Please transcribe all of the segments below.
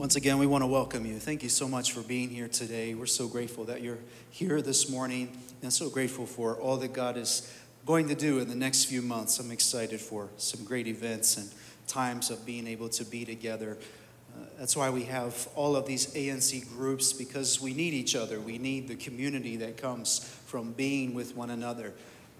Once again, we want to welcome you. Thank you so much for being here today. We're so grateful that you're here this morning and so grateful for all that God is going to do in the next few months. I'm excited for some great events and times of being able to be together. Uh, that's why we have all of these ANC groups because we need each other. We need the community that comes from being with one another.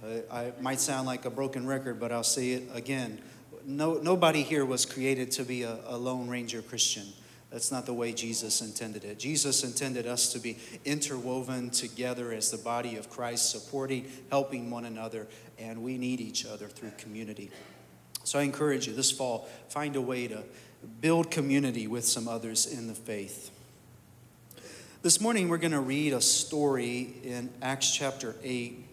Uh, I might sound like a broken record, but I'll say it again. No, nobody here was created to be a, a Lone Ranger Christian. That's not the way Jesus intended it. Jesus intended us to be interwoven together as the body of Christ, supporting, helping one another, and we need each other through community. So I encourage you this fall, find a way to build community with some others in the faith. This morning, we're going to read a story in Acts chapter 8.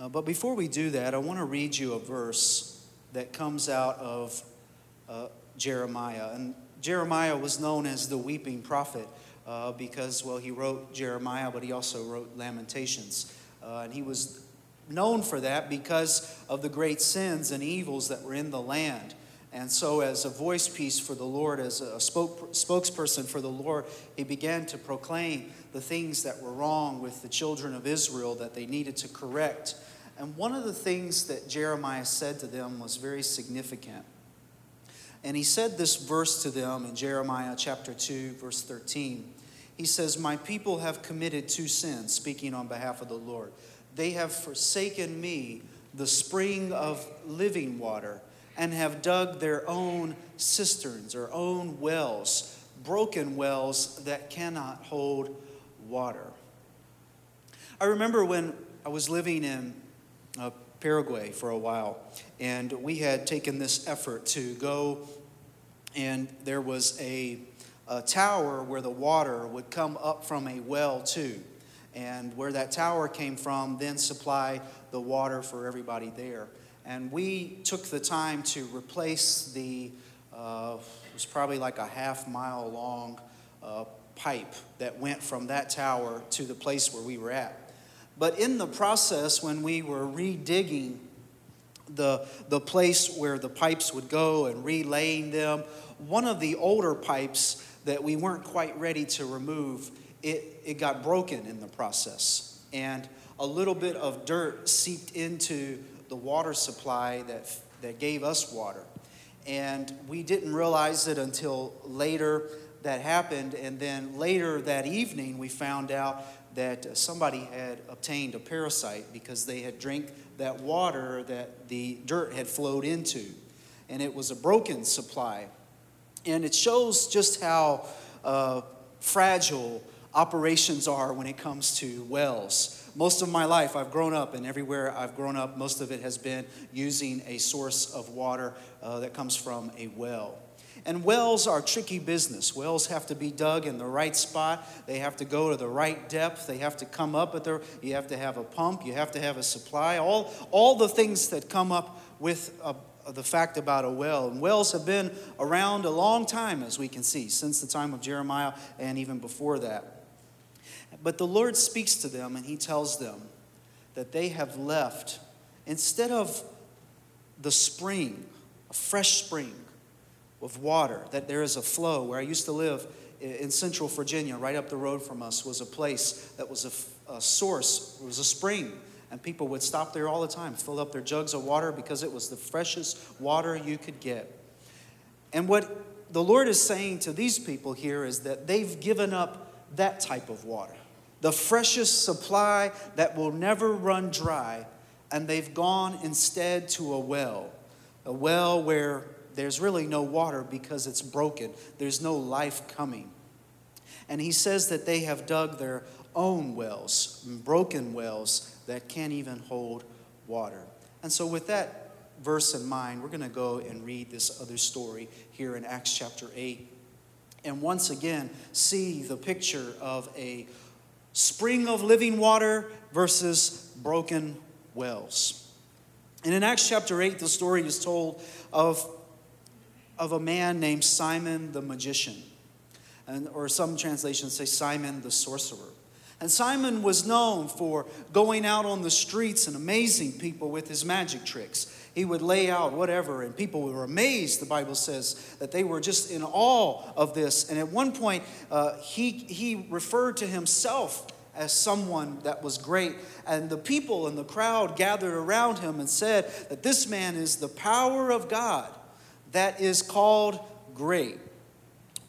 Uh, but before we do that, I want to read you a verse that comes out of uh, Jeremiah. And Jeremiah was known as the weeping prophet uh, because, well, he wrote Jeremiah, but he also wrote Lamentations. Uh, and he was known for that because of the great sins and evils that were in the land. And so, as a voice piece for the Lord, as a spoke, spokesperson for the Lord, he began to proclaim the things that were wrong with the children of Israel that they needed to correct. And one of the things that Jeremiah said to them was very significant. And he said this verse to them in Jeremiah chapter 2, verse 13. He says, My people have committed two sins, speaking on behalf of the Lord. They have forsaken me, the spring of living water, and have dug their own cisterns or own wells, broken wells that cannot hold water. I remember when I was living in Paraguay for a while, and we had taken this effort to go, and there was a, a tower where the water would come up from a well, too. And where that tower came from, then supply the water for everybody there. And we took the time to replace the, uh, it was probably like a half mile long uh, pipe that went from that tower to the place where we were at. But in the process, when we were redigging the, the place where the pipes would go and relaying them, one of the older pipes that we weren't quite ready to remove, it, it got broken in the process. And a little bit of dirt seeped into the water supply that, that gave us water. And we didn't realize it until later that happened. And then later that evening, we found out that somebody had obtained a parasite because they had drank that water that the dirt had flowed into. And it was a broken supply. And it shows just how uh, fragile operations are when it comes to wells. Most of my life, I've grown up, and everywhere I've grown up, most of it has been using a source of water uh, that comes from a well. And wells are tricky business. Wells have to be dug in the right spot. They have to go to the right depth. They have to come up at the. You have to have a pump. You have to have a supply. All all the things that come up with a, the fact about a well. And wells have been around a long time, as we can see, since the time of Jeremiah and even before that. But the Lord speaks to them and He tells them that they have left instead of the spring, a fresh spring of water, that there is a flow. Where I used to live in central Virginia, right up the road from us, was a place that was a, a source, it was a spring. And people would stop there all the time, fill up their jugs of water because it was the freshest water you could get. And what the Lord is saying to these people here is that they've given up that type of water, the freshest supply that will never run dry, and they've gone instead to a well, a well where there's really no water because it's broken. There's no life coming. And he says that they have dug their own wells, broken wells that can't even hold water. And so, with that verse in mind, we're going to go and read this other story here in Acts chapter 8. And once again, see the picture of a spring of living water versus broken wells. And in Acts chapter 8, the story is told of of a man named Simon the magician. And, or some translations say Simon the sorcerer. And Simon was known for going out on the streets and amazing people with his magic tricks. He would lay out whatever, and people were amazed, the Bible says, that they were just in awe of this. And at one point, uh, he, he referred to himself as someone that was great. And the people in the crowd gathered around him and said that this man is the power of God that is called great.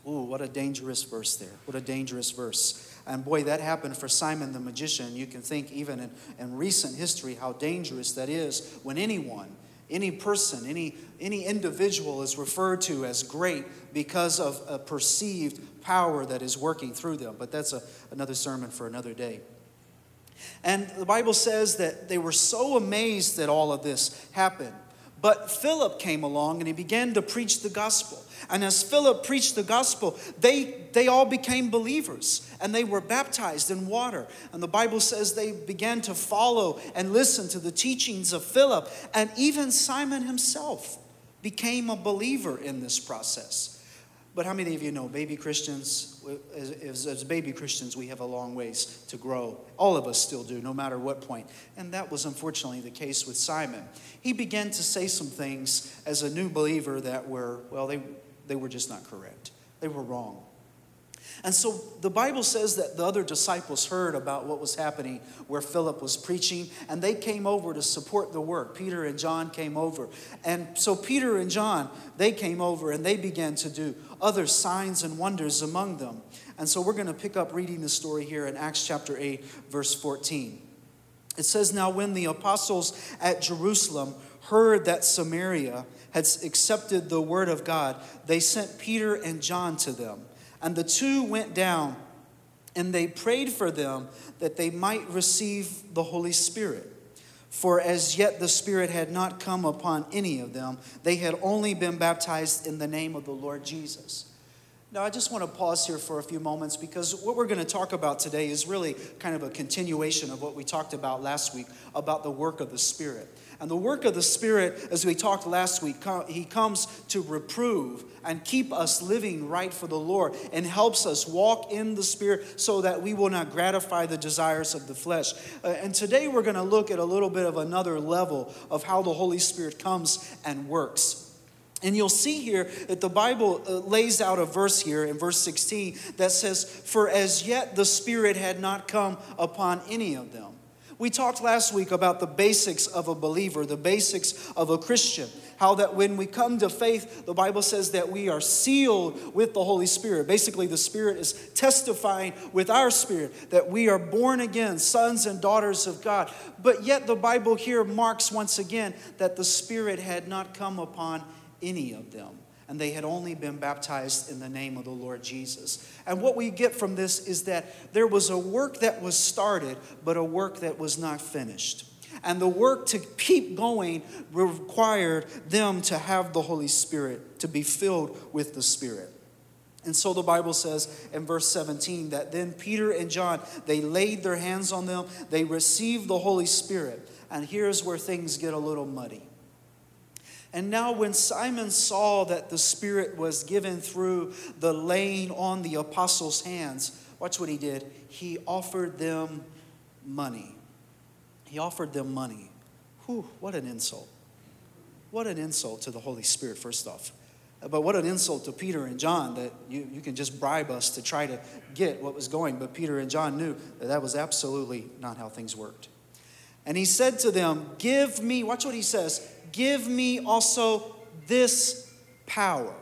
Ooh, what a dangerous verse there. What a dangerous verse. And boy, that happened for Simon the magician. You can think, even in, in recent history, how dangerous that is when anyone, any person, any, any individual is referred to as great because of a perceived power that is working through them. But that's a, another sermon for another day. And the Bible says that they were so amazed that all of this happened. But Philip came along and he began to preach the gospel. And as Philip preached the gospel, they, they all became believers and they were baptized in water. And the Bible says they began to follow and listen to the teachings of Philip. And even Simon himself became a believer in this process. But how many of you know baby Christians, as, as, baby Christians, we have a long ways to grow. All of us still do, no matter what point. And that was unfortunately the case with Simon. He began to say some things as a new believer that were, well, they, they were just not correct. They were wrong. And so the Bible says that the other disciples heard about what was happening where Philip was preaching, and they came over to support the work. Peter and John came over. And so Peter and John, they came over and they began to do other signs and wonders among them. And so we're going to pick up reading the story here in Acts chapter 8, verse 14. It says, Now when the apostles at Jerusalem heard that Samaria had accepted the word of God, they sent Peter and John to them. And the two went down and they prayed for them that they might receive the Holy Spirit. For as yet the Spirit had not come upon any of them, they had only been baptized in the name of the Lord Jesus. Now, I just want to pause here for a few moments because what we're going to talk about today is really kind of a continuation of what we talked about last week about the work of the Spirit. And the work of the Spirit, as we talked last week, He comes to reprove and keep us living right for the Lord and helps us walk in the Spirit so that we will not gratify the desires of the flesh. Uh, and today we're going to look at a little bit of another level of how the Holy Spirit comes and works. And you'll see here that the Bible uh, lays out a verse here in verse 16 that says, For as yet the Spirit had not come upon any of them. We talked last week about the basics of a believer, the basics of a Christian. How that when we come to faith, the Bible says that we are sealed with the Holy Spirit. Basically, the Spirit is testifying with our spirit that we are born again, sons and daughters of God. But yet, the Bible here marks once again that the Spirit had not come upon any of them and they had only been baptized in the name of the Lord Jesus. And what we get from this is that there was a work that was started, but a work that was not finished. And the work to keep going required them to have the Holy Spirit, to be filled with the Spirit. And so the Bible says in verse 17 that then Peter and John, they laid their hands on them, they received the Holy Spirit. And here's where things get a little muddy. And now, when Simon saw that the Spirit was given through the laying on the apostles' hands, watch what he did. He offered them money. He offered them money. Whew, what an insult. What an insult to the Holy Spirit, first off. But what an insult to Peter and John that you, you can just bribe us to try to get what was going. But Peter and John knew that that was absolutely not how things worked. And he said to them, Give me, watch what he says, give me also this power,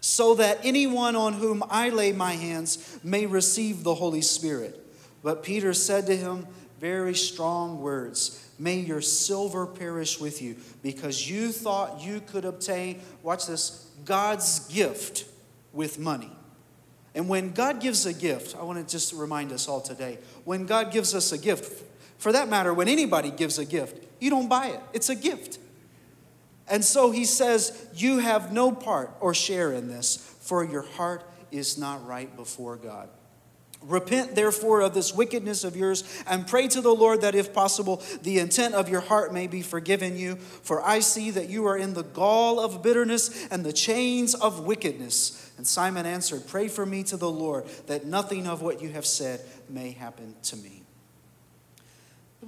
so that anyone on whom I lay my hands may receive the Holy Spirit. But Peter said to him, Very strong words. May your silver perish with you, because you thought you could obtain, watch this, God's gift with money. And when God gives a gift, I want to just remind us all today when God gives us a gift, for that matter, when anybody gives a gift, you don't buy it, it's a gift. And so he says, You have no part or share in this, for your heart is not right before God. Repent, therefore, of this wickedness of yours, and pray to the Lord that, if possible, the intent of your heart may be forgiven you. For I see that you are in the gall of bitterness and the chains of wickedness. And Simon answered, Pray for me to the Lord, that nothing of what you have said may happen to me.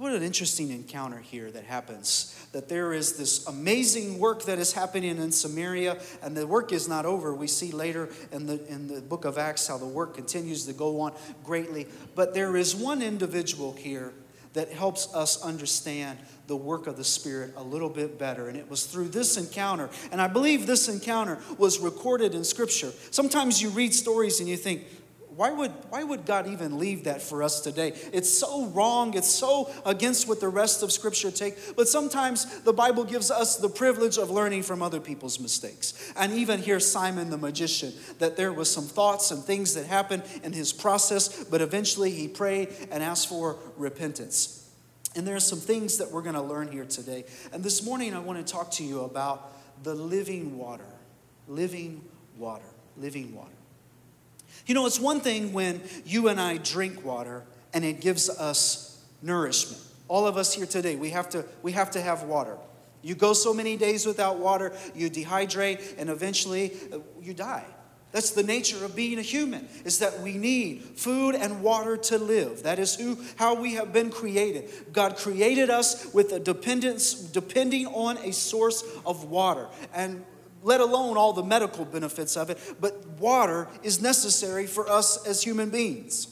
What an interesting encounter here that happens. That there is this amazing work that is happening in Samaria, and the work is not over. We see later in the, in the book of Acts how the work continues to go on greatly. But there is one individual here that helps us understand the work of the Spirit a little bit better. And it was through this encounter. And I believe this encounter was recorded in Scripture. Sometimes you read stories and you think, why would, why would God even leave that for us today? It's so wrong. It's so against what the rest of Scripture take. But sometimes the Bible gives us the privilege of learning from other people's mistakes. And even here, Simon the magician, that there was some thoughts and things that happened in his process, but eventually he prayed and asked for repentance. And there are some things that we're going to learn here today. And this morning, I want to talk to you about the living water. Living water. Living water. You know, it's one thing when you and I drink water and it gives us nourishment. All of us here today, we have to, we have to have water. You go so many days without water, you dehydrate, and eventually uh, you die. That's the nature of being a human, is that we need food and water to live. That is who, how we have been created. God created us with a dependence, depending on a source of water. And let alone all the medical benefits of it, but water is necessary for us as human beings.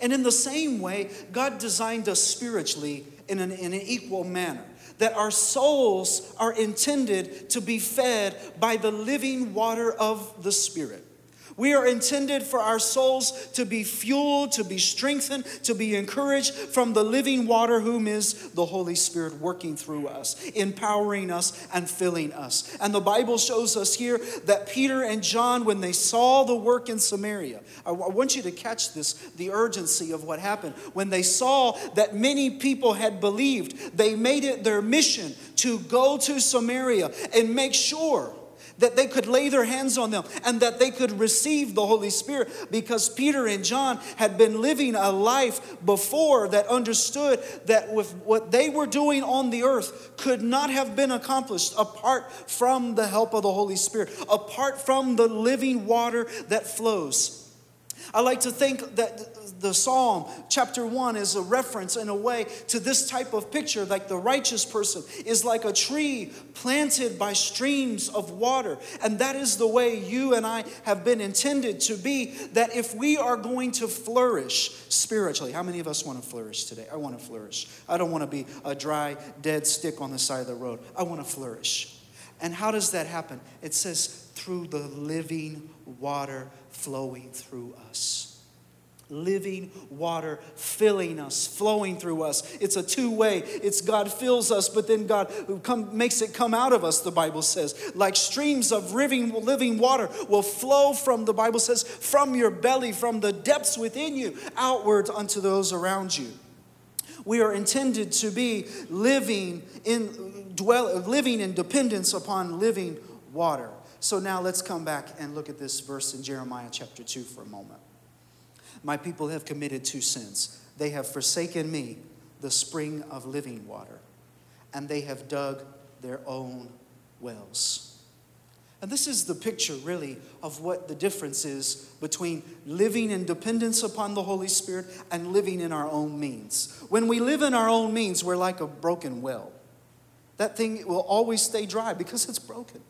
And in the same way, God designed us spiritually in an, in an equal manner that our souls are intended to be fed by the living water of the Spirit. We are intended for our souls to be fueled, to be strengthened, to be encouraged from the living water, whom is the Holy Spirit working through us, empowering us, and filling us. And the Bible shows us here that Peter and John, when they saw the work in Samaria, I want you to catch this the urgency of what happened. When they saw that many people had believed, they made it their mission to go to Samaria and make sure that they could lay their hands on them and that they could receive the Holy Spirit because Peter and John had been living a life before that understood that with what they were doing on the earth could not have been accomplished apart from the help of the Holy Spirit, apart from the living water that flows. I like to think that the Psalm, chapter 1, is a reference in a way to this type of picture. Like the righteous person is like a tree planted by streams of water. And that is the way you and I have been intended to be. That if we are going to flourish spiritually, how many of us want to flourish today? I want to flourish. I don't want to be a dry, dead stick on the side of the road. I want to flourish. And how does that happen? It says, through the living water flowing through us living water filling us, flowing through us. It's a two way. It's God fills us, but then God come, makes it come out of us, the Bible says. Like streams of living, living water will flow from, the Bible says, from your belly, from the depths within you, outward unto those around you. We are intended to be living in dwell living in dependence upon living water. So now let's come back and look at this verse in Jeremiah chapter 2 for a moment. My people have committed two sins. They have forsaken me, the spring of living water, and they have dug their own wells. And this is the picture, really, of what the difference is between living in dependence upon the Holy Spirit and living in our own means. When we live in our own means, we're like a broken well. That thing will always stay dry because it's broken.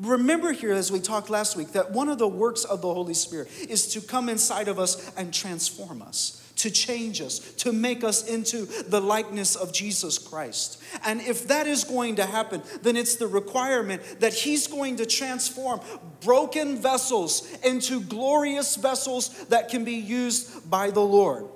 Remember here, as we talked last week, that one of the works of the Holy Spirit is to come inside of us and transform us, to change us, to make us into the likeness of Jesus Christ. And if that is going to happen, then it's the requirement that He's going to transform broken vessels into glorious vessels that can be used by the Lord.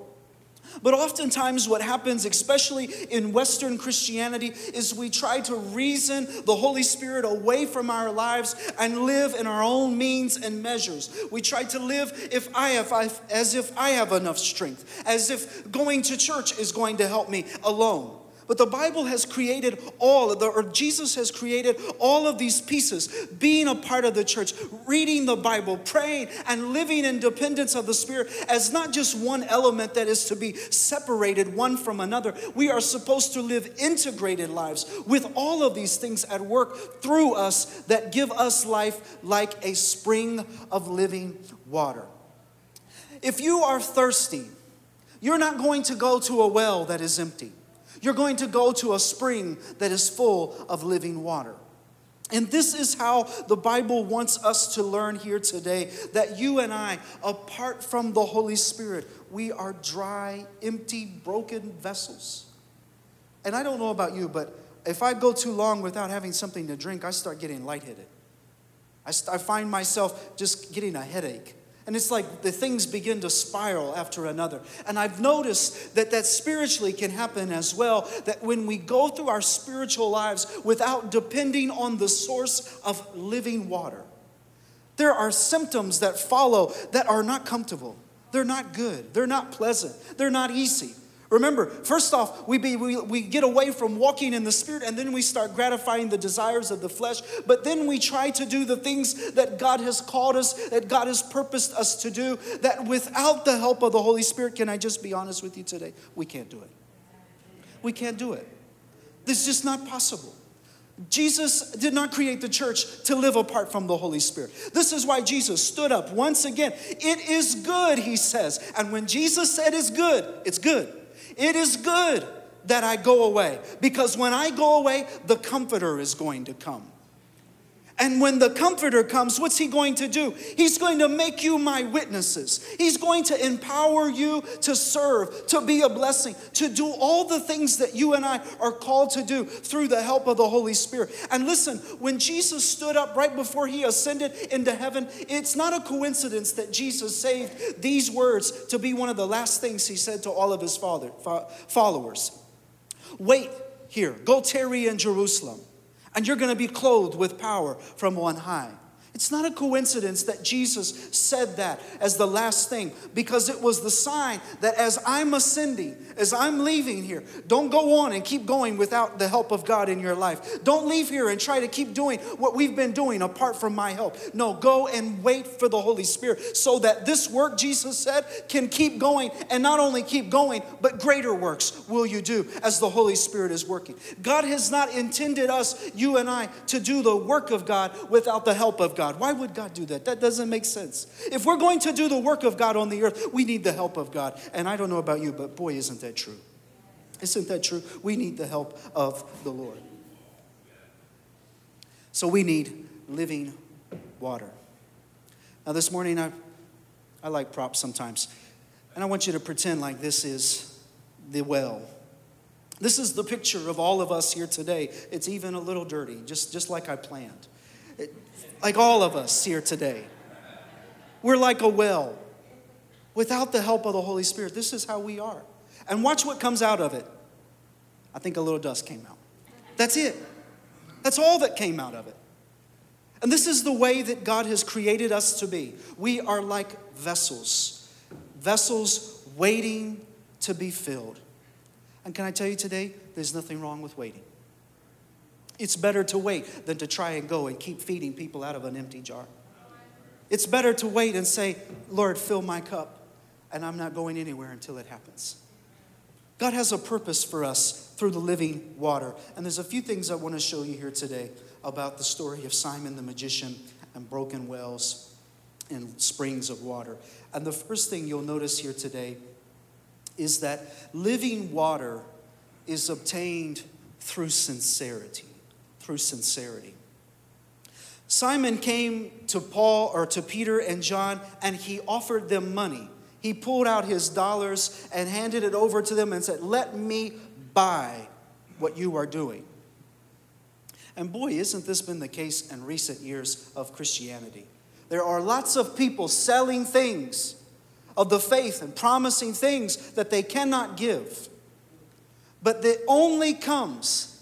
But oftentimes, what happens, especially in Western Christianity, is we try to reason the Holy Spirit away from our lives and live in our own means and measures. We try to live if I have, as if I have enough strength, as if going to church is going to help me alone. But the Bible has created all, of the, or Jesus has created all of these pieces, being a part of the church, reading the Bible, praying, and living in dependence of the Spirit as not just one element that is to be separated one from another. We are supposed to live integrated lives with all of these things at work through us that give us life like a spring of living water. If you are thirsty, You're not going to go to a well that is empty. You're going to go to a spring that is full of living water. And this is how the Bible wants us to learn here today that you and I, apart from the Holy Spirit, we are dry, empty, broken vessels. And I don't know about you, but if I go too long without having something to drink, I start getting lightheaded. I, st- I find myself just getting a headache. And it's like the things begin to spiral after another. And I've noticed that that spiritually can happen as well. That when we go through our spiritual lives without depending on the source of living water, there are symptoms that follow that are not comfortable. They're not good. They're not pleasant. They're not easy. Remember, first off, we, be, we, we get away from walking in the Spirit and then we start gratifying the desires of the flesh. But then we try to do the things that God has called us, that God has purposed us to do, that without the help of the Holy Spirit, can I just be honest with you today? We can't do it. We can't do it. This is just not possible. Jesus did not create the church to live apart from the Holy Spirit. This is why Jesus stood up once again. It is good, he says. And when Jesus said it's good, it's good. It is good that I go away because when I go away, the Comforter is going to come. And when the Comforter comes, what's He going to do? He's going to make you my witnesses. He's going to empower you to serve, to be a blessing, to do all the things that you and I are called to do through the help of the Holy Spirit. And listen, when Jesus stood up right before He ascended into heaven, it's not a coincidence that Jesus saved these words to be one of the last things He said to all of His father, followers. Wait here, go tarry in Jerusalem and you're going to be clothed with power from on high. It's not a coincidence that Jesus said that as the last thing because it was the sign that as I'm ascending, as I'm leaving here, don't go on and keep going without the help of God in your life. Don't leave here and try to keep doing what we've been doing apart from my help. No, go and wait for the Holy Spirit so that this work, Jesus said, can keep going and not only keep going, but greater works will you do as the Holy Spirit is working. God has not intended us, you and I, to do the work of God without the help of God. God. Why would God do that? That doesn't make sense. If we're going to do the work of God on the earth, we need the help of God. And I don't know about you, but boy, isn't that true. Isn't that true? We need the help of the Lord. So we need living water. Now, this morning, I, I like props sometimes. And I want you to pretend like this is the well. This is the picture of all of us here today. It's even a little dirty, just, just like I planned like all of us here today. We're like a well. Without the help of the Holy Spirit, this is how we are. And watch what comes out of it. I think a little dust came out. That's it. That's all that came out of it. And this is the way that God has created us to be. We are like vessels, vessels waiting to be filled. And can I tell you today, there's nothing wrong with waiting. It's better to wait than to try and go and keep feeding people out of an empty jar. It's better to wait and say, Lord, fill my cup, and I'm not going anywhere until it happens. God has a purpose for us through the living water. And there's a few things I want to show you here today about the story of Simon the magician and broken wells and springs of water. And the first thing you'll notice here today is that living water is obtained through sincerity through sincerity. Simon came to Paul or to Peter and John and he offered them money. He pulled out his dollars and handed it over to them and said, Let me buy what you are doing. And boy, isn't this been the case in recent years of Christianity? There are lots of people selling things of the faith and promising things that they cannot give. But it only comes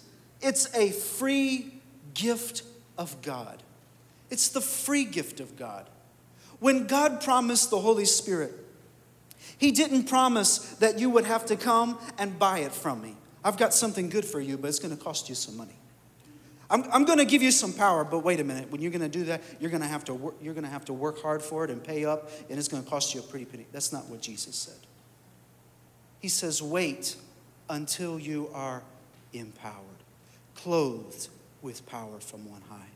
it's a free gift of God. It's the free gift of God. When God promised the Holy Spirit, He didn't promise that you would have to come and buy it from me. I've got something good for you, but it's going to cost you some money. I'm, I'm going to give you some power, but wait a minute. When you're going to do that, you're going to have to work, you're going to have to work hard for it and pay up, and it's going to cost you a pretty penny. That's not what Jesus said. He says, "Wait until you are empowered." Clothed with power from on high.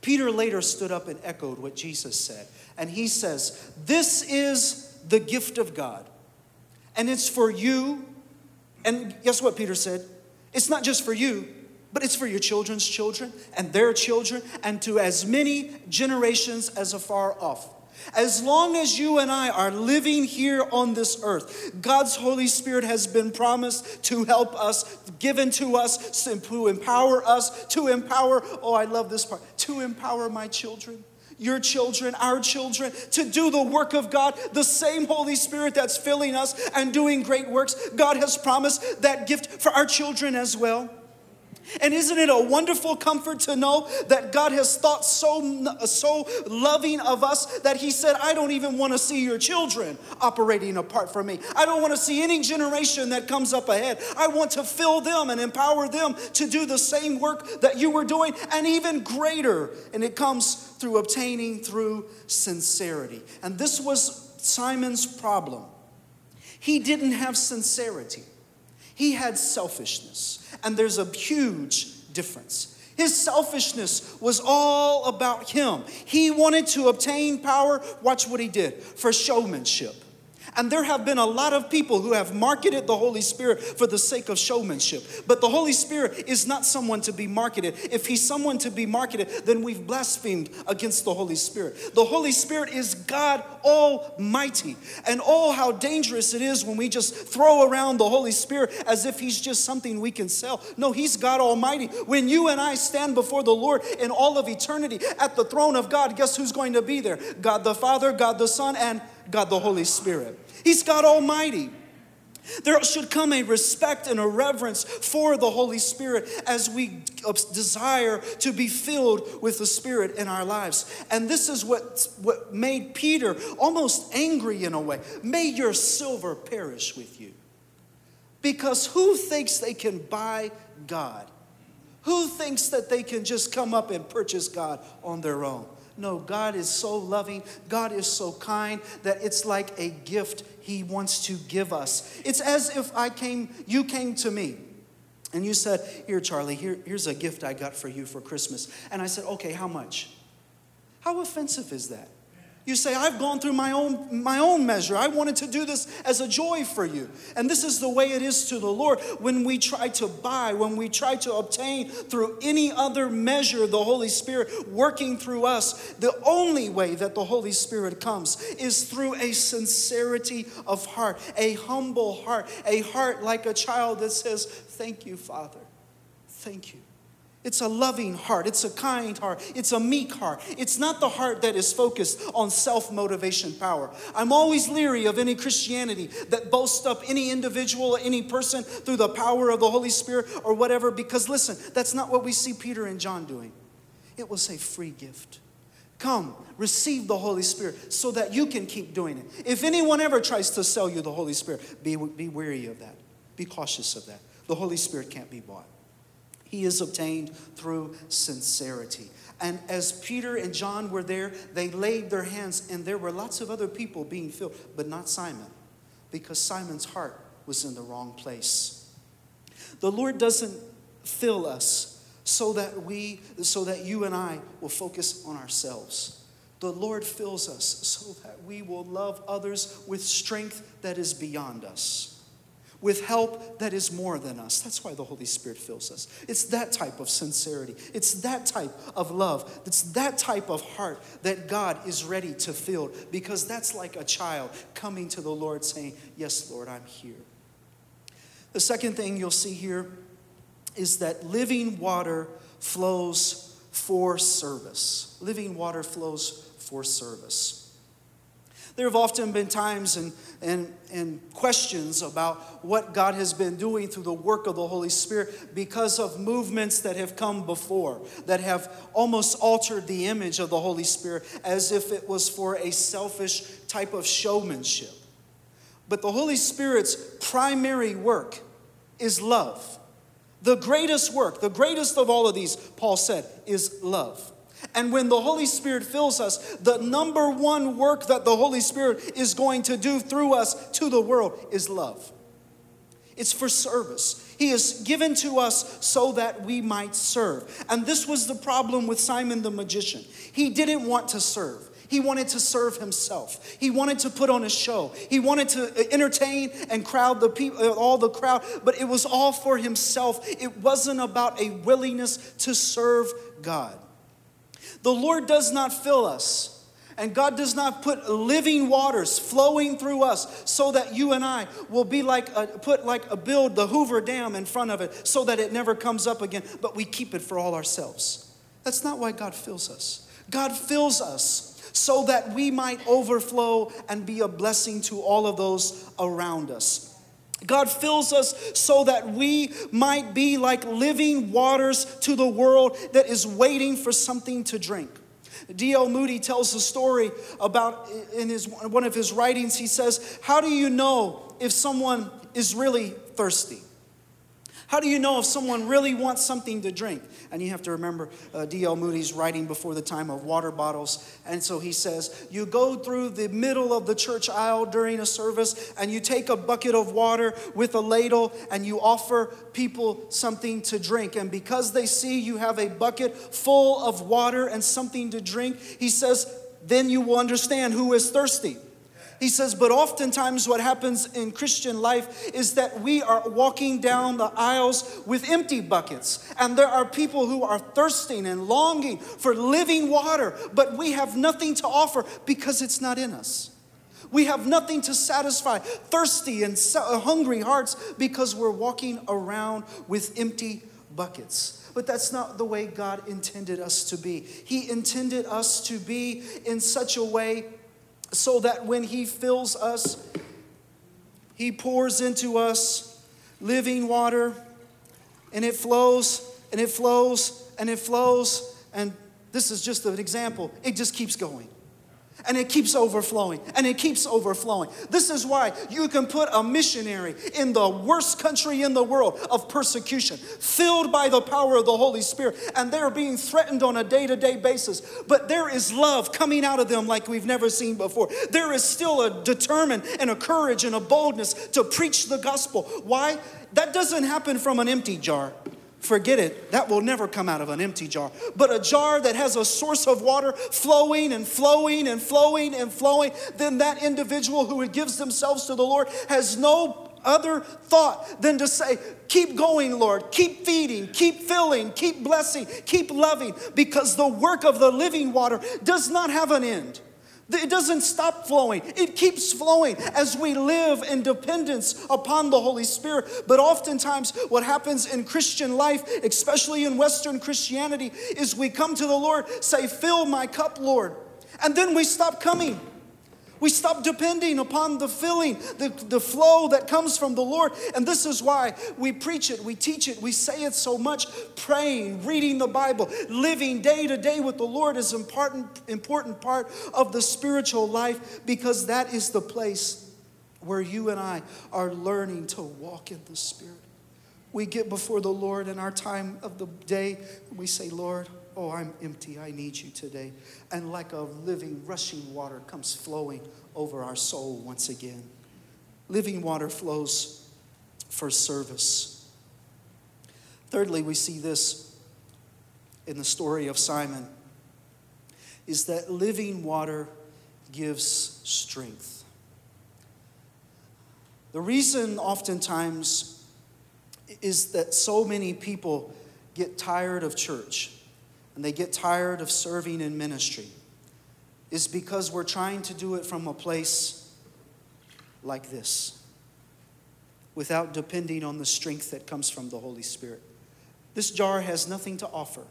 Peter later stood up and echoed what Jesus said. And he says, This is the gift of God. And it's for you. And guess what Peter said? It's not just for you, but it's for your children's children and their children and to as many generations as afar off. As long as you and I are living here on this earth, God's Holy Spirit has been promised to help us, given to us, to empower us, to empower, oh, I love this part, to empower my children your children, our children, to do the work of God. The same Holy Spirit that's filling us and doing great works, God has promised that gift for our children as well. And isn't it a wonderful comfort to know that God has thought so, so loving of us that He said, I don't even want to see your children operating apart from me. I don't want to see any generation that comes up ahead. I want to fill them and empower them to do the same work that you were doing and even greater. And it comes through obtaining through sincerity. And this was Simon's problem. He didn't have sincerity. He had selfishness. And there's a huge difference. His selfishness was all about him. He wanted to obtain power. Watch what he did for showmanship. And there have been a lot of people who have marketed the Holy Spirit for the sake of showmanship. But the Holy Spirit is not someone to be marketed. If he's someone to be marketed, then we've blasphemed against the Holy Spirit. The Holy Spirit is God Almighty. And oh, how dangerous it is when we just throw around the Holy Spirit as if he's just something we can sell. No, he's God Almighty. When you and I stand before the Lord in all of eternity at the throne of God, guess who's going to be there? God the Father, God the Son, and God the Holy Spirit. He's God Almighty. There should come a respect and a reverence for the Holy Spirit as we uh, desire to be filled with the Spirit in our lives. And this is what, what made Peter almost angry in a way. May your silver perish with you. Because who thinks they can buy God? Who thinks that they can just come up and purchase God on their own? No, God is so loving, God is so kind that it's like a gift He wants to give us. It's as if I came, you came to me. And you said, Here, Charlie, here, here's a gift I got for you for Christmas. And I said, Okay, how much? How offensive is that? You say, I've gone through my own, my own measure. I wanted to do this as a joy for you. And this is the way it is to the Lord. When we try to buy, when we try to obtain through any other measure the Holy Spirit working through us, the only way that the Holy Spirit comes is through a sincerity of heart, a humble heart, a heart like a child that says, Thank you, Father. Thank you. It's a loving heart. It's a kind heart. It's a meek heart. It's not the heart that is focused on self motivation power. I'm always leery of any Christianity that boasts up any individual any person through the power of the Holy Spirit or whatever, because listen, that's not what we see Peter and John doing. It was a free gift. Come, receive the Holy Spirit so that you can keep doing it. If anyone ever tries to sell you the Holy Spirit, be, be wary of that. Be cautious of that. The Holy Spirit can't be bought. He is obtained through sincerity. And as Peter and John were there, they laid their hands, and there were lots of other people being filled, but not Simon, because Simon's heart was in the wrong place. The Lord doesn't fill us so that we, so that you and I will focus on ourselves. The Lord fills us so that we will love others with strength that is beyond us with help that is more than us. That's why the Holy Spirit fills us. It's that type of sincerity, it's that type of love, it's that type of heart that God is ready to fill because that's like a child coming to the Lord saying, Yes, Lord, I'm here. The second thing you'll see here is that living water flows for service. Living water flows for service. There have often been times and, and, and questions about what God has been doing through the work of the Holy Spirit because of movements that have come before, that have almost altered the image of the Holy Spirit as if it was for a selfish type of showmanship. But the Holy Spirit's primary work is love. The greatest work, the greatest of all of these, Paul said, is love. And when the Holy Spirit fills us, the number one work that the Holy Spirit is going to do through us to the world is love. It's for service. He is given to us so that we might serve. And this was the problem with Simon the magician. He didn't want to serve. He wanted to serve himself. He wanted to put on a show. He wanted to entertain and crowd the people, uh, all the crowd, but it was all for himself. It wasn't about a willingness to serve God. The Lord does not fill us. And God does not put living waters flowing through us so that you and I will be like a, put like a build the Hoover Dam in front of it so that it never comes up again, but we keep it for all ourselves. That's not why God fills us. God fills us so that we might overflow and be a blessing to all of those around us. God fills us so that we might be like living waters to the world that is waiting for something to drink. D.L. Moody tells a story about in his one of his writings he says, "How do you know if someone is really thirsty?" How do you know if someone really wants something to drink? And you have to remember uh, D.L. Moody's writing before the time of water bottles. And so he says, You go through the middle of the church aisle during a service and you take a bucket of water with a ladle and you offer people something to drink. And because they see you have a bucket full of water and something to drink, he says, Then you will understand who is thirsty. He says, but oftentimes what happens in Christian life is that we are walking down the aisles with empty buckets. And there are people who are thirsting and longing for living water, but we have nothing to offer because it's not in us. We have nothing to satisfy thirsty and hungry hearts because we're walking around with empty buckets. But that's not the way God intended us to be. He intended us to be in such a way so that when He fills us, He pours into us living water, and it flows, and it flows, and it flows. And this is just an example, it just keeps going and it keeps overflowing and it keeps overflowing. This is why you can put a missionary in the worst country in the world of persecution, filled by the power of the Holy Spirit, and they're being threatened on a day to day basis. But there is love coming out of them like we've never seen before. There is still a determined and a courage and a boldness to preach the gospel. Why? That doesn't happen from an empty jar forget it. That will never come out of an empty jar. But a jar that has a source of water flowing and flowing and flowing and flowing, then that individual who gives themselves to the Lord has no other thought than to say, Keep going, Lord. Keep feeding, keep filling, keep blessing, keep loving, because the work of the living water does not have an end. It doesn't stop flowing. It keeps flowing as we live in dependence upon the Holy Spirit. But oftentimes, what happens in Christian life, especially in Western Christianity, is we come to the Lord, say, Fill my cup, Lord. And then we stop coming. We stop depending upon the filling, the, the flow that comes from the Lord. And this is why we preach it, we teach it, we say it so much. Praying, reading the Bible, living day to day with the Lord is important, important part of the spiritual life because that is the place where you and I are learning to walk in the Spirit. We get before the Lord in our time of the day, we say, Lord, Oh, I'm empty. I need you today. And like a living, rushing water comes flowing over our soul once again. Living water flows for service. Thirdly, we see this in the story of Simon is that living water gives strength. The reason oftentimes is that so many people get tired of church and they get tired of serving in ministry is because we're trying to do it from a place like this without depending on the strength that comes from the Holy Spirit. This jar has nothing to offer.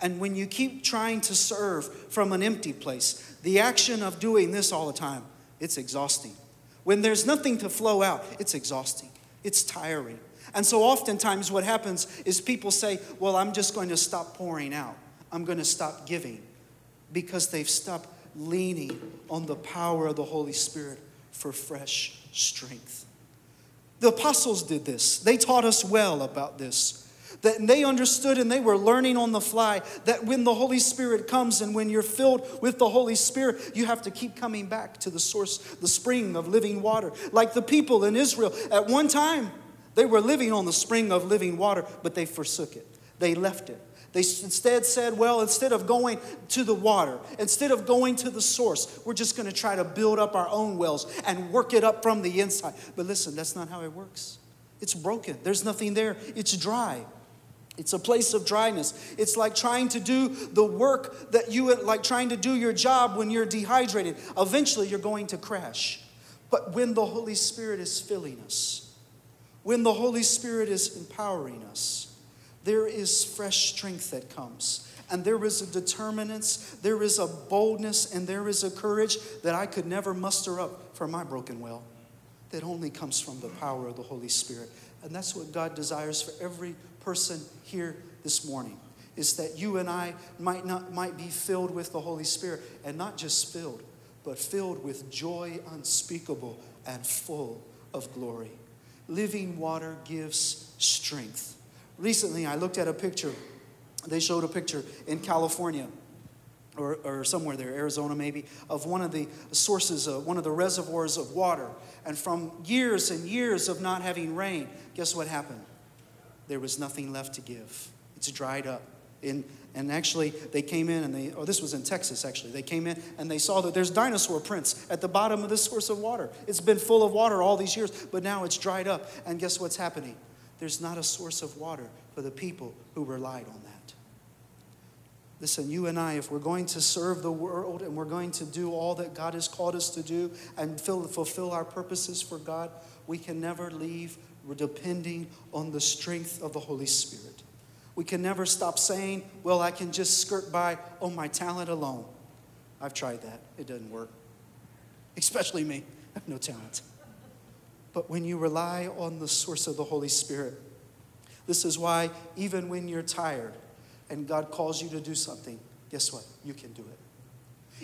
And when you keep trying to serve from an empty place, the action of doing this all the time, it's exhausting. When there's nothing to flow out, it's exhausting. It's tiring. And so oftentimes what happens is people say, Well, I'm just going to stop pouring out. I'm going to stop giving because they've stopped leaning on the power of the Holy Spirit for fresh strength. The apostles did this. They taught us well about this. That they understood and they were learning on the fly that when the Holy Spirit comes and when you're filled with the Holy Spirit, you have to keep coming back to the source, the spring of living water. Like the people in Israel, at one time, they were living on the spring of living water, but they forsook it. They left it. They instead said, well, instead of going to the water, instead of going to the source, we're just going to try to build up our own wells and work it up from the inside. But listen, that's not how it works. It's broken, there's nothing there, it's dry. It's a place of dryness. It's like trying to do the work that you like trying to do your job when you're dehydrated. Eventually, you're going to crash. But when the Holy Spirit is filling us, when the Holy Spirit is empowering us, there is fresh strength that comes. And there is a determinance, there is a boldness, and there is a courage that I could never muster up for my broken will that only comes from the power of the Holy Spirit. And that's what God desires for every person here this morning is that you and I might not might be filled with the Holy Spirit and not just filled but filled with joy unspeakable and full of glory. Living water gives strength. Recently, I looked at a picture. They showed a picture in California or, or somewhere there, Arizona maybe, of one of the sources, of, one of the reservoirs of water. And from years and years of not having rain, guess what happened? There was nothing left to give. It's dried up. In, and actually, they came in and they, oh, this was in Texas actually. They came in and they saw that there's dinosaur prints at the bottom of this source of water. It's been full of water all these years, but now it's dried up. And guess what's happening? There's not a source of water for the people who relied on that. Listen, you and I, if we're going to serve the world and we're going to do all that God has called us to do and fulfill our purposes for God, we can never leave depending on the strength of the Holy Spirit. We can never stop saying, well, I can just skirt by on my talent alone. I've tried that, it doesn't work. Especially me, I have no talent. But when you rely on the source of the Holy Spirit, this is why even when you're tired and God calls you to do something, guess what? You can do it.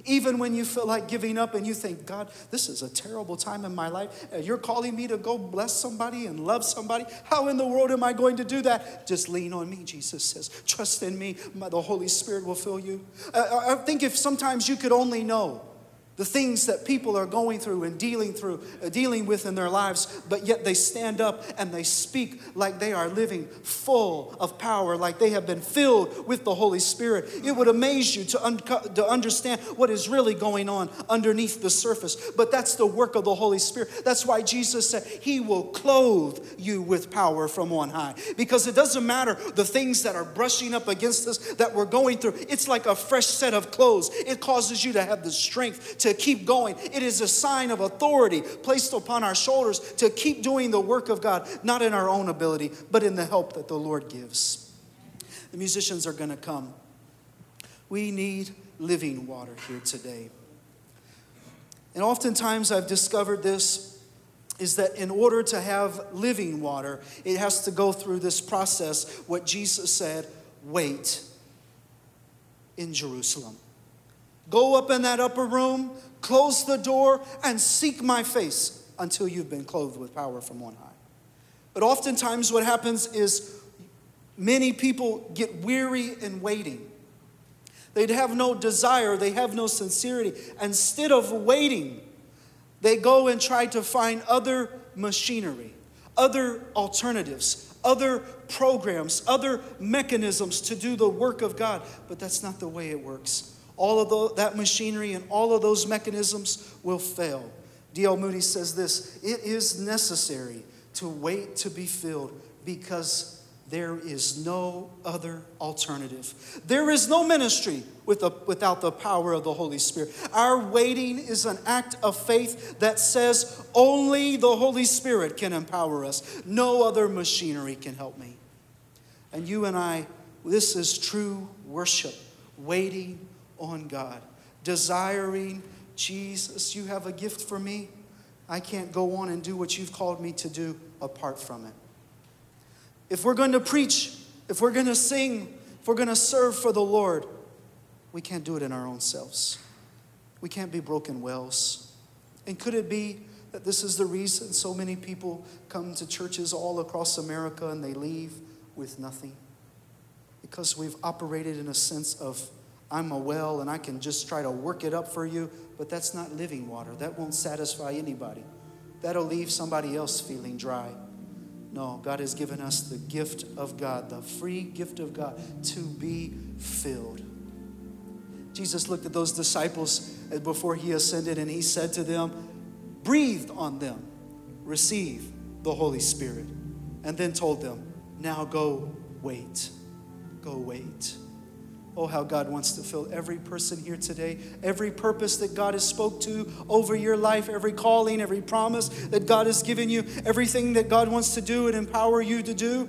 Even when you feel like giving up and you think, God, this is a terrible time in my life. Uh, you're calling me to go bless somebody and love somebody. How in the world am I going to do that? Just lean on me, Jesus says. Trust in me. The Holy Spirit will fill you. Uh, uh, I think if sometimes you could only know the things that people are going through and dealing through uh, dealing with in their lives but yet they stand up and they speak like they are living full of power like they have been filled with the holy spirit. It would amaze you to, un- to understand what is really going on underneath the surface. But that's the work of the holy spirit. That's why jesus said he will clothe you with power from on high. Because it doesn't matter the things that are brushing up against us that we're going through. It's like a fresh set of clothes. It causes you to have the strength to to keep going. It is a sign of authority placed upon our shoulders to keep doing the work of God, not in our own ability, but in the help that the Lord gives. The musicians are going to come. We need living water here today. And oftentimes I've discovered this is that in order to have living water, it has to go through this process, what Jesus said wait in Jerusalem. Go up in that upper room, close the door, and seek my face until you've been clothed with power from on high. But oftentimes, what happens is many people get weary in waiting. They'd have no desire, they have no sincerity. Instead of waiting, they go and try to find other machinery, other alternatives, other programs, other mechanisms to do the work of God. But that's not the way it works all of the, that machinery and all of those mechanisms will fail. D.L. Moody says this It is necessary to wait to be filled because there is no other alternative. There is no ministry with without the power of the Holy Spirit. Our waiting is an act of faith that says only the Holy Spirit can empower us. No other machinery can help me. And you and I, this is true worship, waiting on God, desiring, Jesus, you have a gift for me. I can't go on and do what you've called me to do apart from it. If we're going to preach, if we're going to sing, if we're going to serve for the Lord, we can't do it in our own selves. We can't be broken wells. And could it be that this is the reason so many people come to churches all across America and they leave with nothing? Because we've operated in a sense of I'm a well and I can just try to work it up for you, but that's not living water. That won't satisfy anybody. That'll leave somebody else feeling dry. No, God has given us the gift of God, the free gift of God to be filled. Jesus looked at those disciples before he ascended and he said to them, breathed on them, receive the Holy Spirit, and then told them, now go wait. Go wait. Oh, how God wants to fill every person here today, every purpose that God has spoke to over your life, every calling, every promise that God has given you, everything that God wants to do and empower you to do.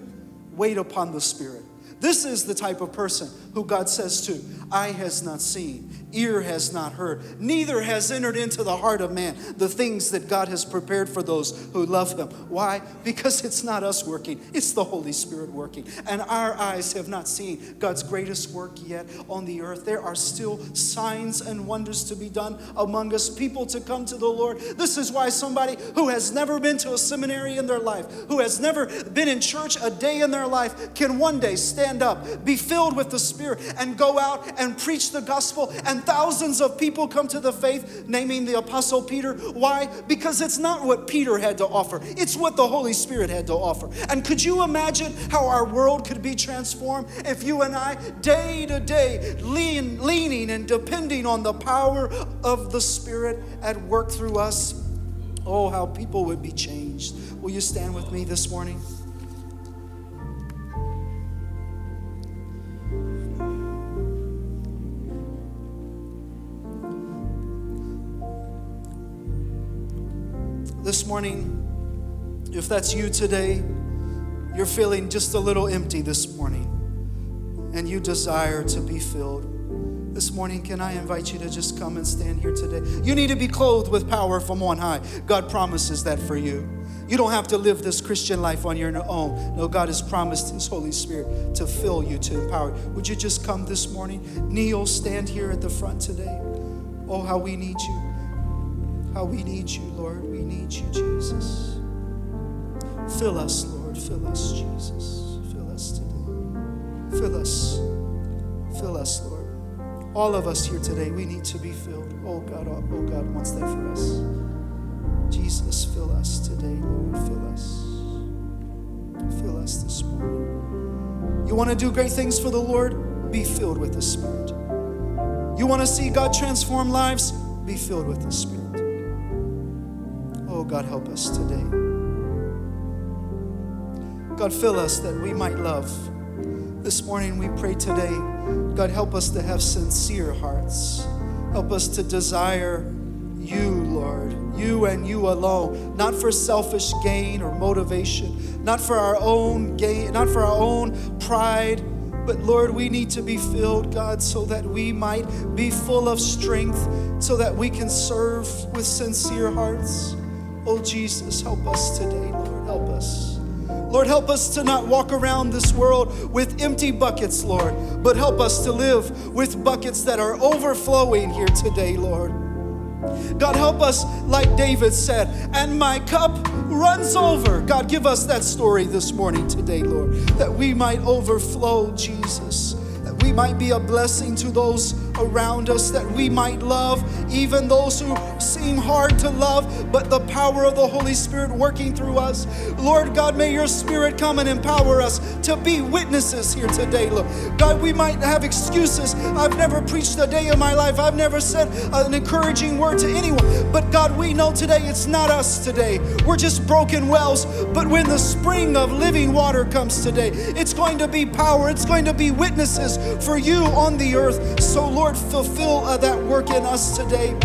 Wait upon the Spirit. This is the type of person who God says to, eye has not seen, ear has not heard, neither has entered into the heart of man the things that God has prepared for those who love Him. Why? Because it's not us working, it's the Holy Spirit working. And our eyes have not seen God's greatest work yet on the earth. There are still signs and wonders to be done among us, people to come to the Lord. This is why somebody who has never been to a seminary in their life, who has never been in church a day in their life, can one day stand up, be filled with the Spirit, and go out and preach the gospel and thousands of people come to the faith, naming the Apostle Peter. Why? Because it's not what Peter had to offer, it's what the Holy Spirit had to offer. And could you imagine how our world could be transformed if you and I, day to day, lean, leaning and depending on the power of the Spirit at work through us? Oh, how people would be changed. Will you stand with me this morning? This morning, if that's you today, you're feeling just a little empty this morning and you desire to be filled. This morning, can I invite you to just come and stand here today? You need to be clothed with power from on high. God promises that for you. You don't have to live this Christian life on your own. No, God has promised His Holy Spirit to fill you, to empower. you. Would you just come this morning? Kneel, stand here at the front today. Oh, how we need you. How we need you, Lord. Need you, Jesus. Fill us, Lord. Fill us, Jesus. Fill us today. Fill us. Fill us, Lord. All of us here today, we need to be filled. Oh God, oh, oh God wants that for us. Jesus, fill us today, Lord. Fill us. Fill us this morning. You want to do great things for the Lord? Be filled with the Spirit. You want to see God transform lives? Be filled with the Spirit. Oh, God, help us today. God, fill us that we might love. This morning we pray today, God, help us to have sincere hearts. Help us to desire you, Lord, you and you alone, not for selfish gain or motivation, not for our own gain, not for our own pride. But Lord, we need to be filled, God, so that we might be full of strength, so that we can serve with sincere hearts. Oh, Jesus, help us today, Lord. Help us. Lord, help us to not walk around this world with empty buckets, Lord, but help us to live with buckets that are overflowing here today, Lord. God, help us, like David said, and my cup runs over. God, give us that story this morning today, Lord, that we might overflow, Jesus, that we might be a blessing to those around us, that we might love even those who seem hard to love, but the power of the Holy Spirit working through us. Lord God, may your Spirit come and empower us to be witnesses here today, Lord. God, we might have excuses. I've never preached a day in my life, I've never said an encouraging word to anyone. But God, we know today it's not us today. We're just broken wells. But when the spring of living water comes today, it's going to be power, it's going to be witnesses for you on the earth. So, Lord, Lord, fulfill uh, that work in us today.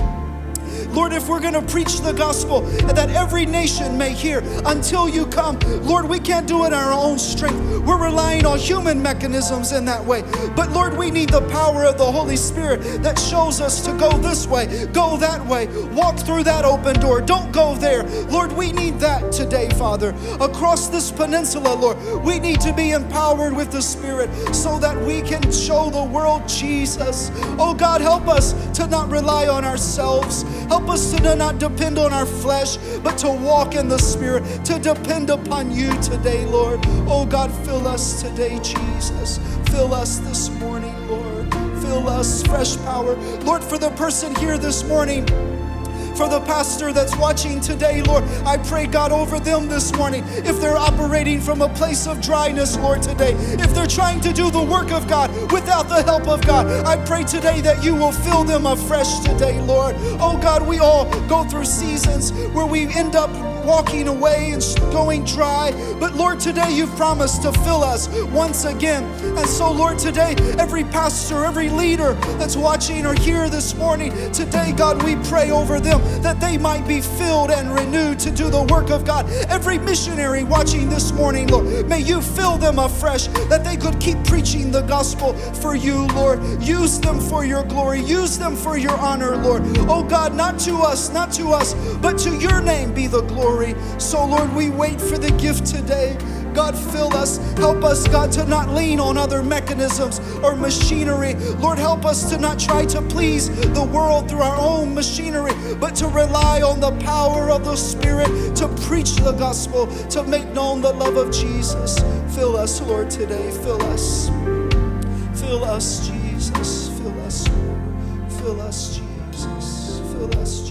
Lord, if we're going to preach the gospel that every nation may hear until you come, Lord, we can't do it in our own strength. We're relying on human mechanisms in that way. But Lord, we need the power of the Holy Spirit that shows us to go this way, go that way, walk through that open door. Don't go there. Lord, we need that today, Father. Across this peninsula, Lord, we need to be empowered with the Spirit so that we can show the world Jesus. Oh God, help us to not rely on ourselves. Help Help us to not depend on our flesh, but to walk in the Spirit, to depend upon you today, Lord. Oh God, fill us today, Jesus. Fill us this morning, Lord. Fill us fresh power. Lord, for the person here this morning, for the pastor that's watching today, Lord. I pray, God, over them this morning. If they're operating from a place of dryness, Lord, today, if they're trying to do the work of God without the help of God, I pray today that you will fill them afresh today, Lord. Oh, God, we all go through seasons where we end up walking away and going dry. But Lord, today you've promised to fill us once again. And so, Lord, today, every pastor, every leader that's watching or here this morning, today, God, we pray over them that they might be filled and renewed to do the work of God. Every missionary watching this morning, Lord, may you fill them afresh that they could keep preaching the gospel for you, Lord. Use them for your glory, use them for your honor, Lord. Oh God, not to us, not to us, but to your name be the glory glory. So, Lord, we wait for the gift today. God, fill us. Help us, God, to not lean on other mechanisms or machinery. Lord, help us to not try to please the world through our own machinery, but to rely on the power of the Spirit to preach the gospel, to make known the love of Jesus. Fill us, Lord, today. Fill us. Fill us, Jesus. Fill us, Lord. Fill us, Jesus. Fill us.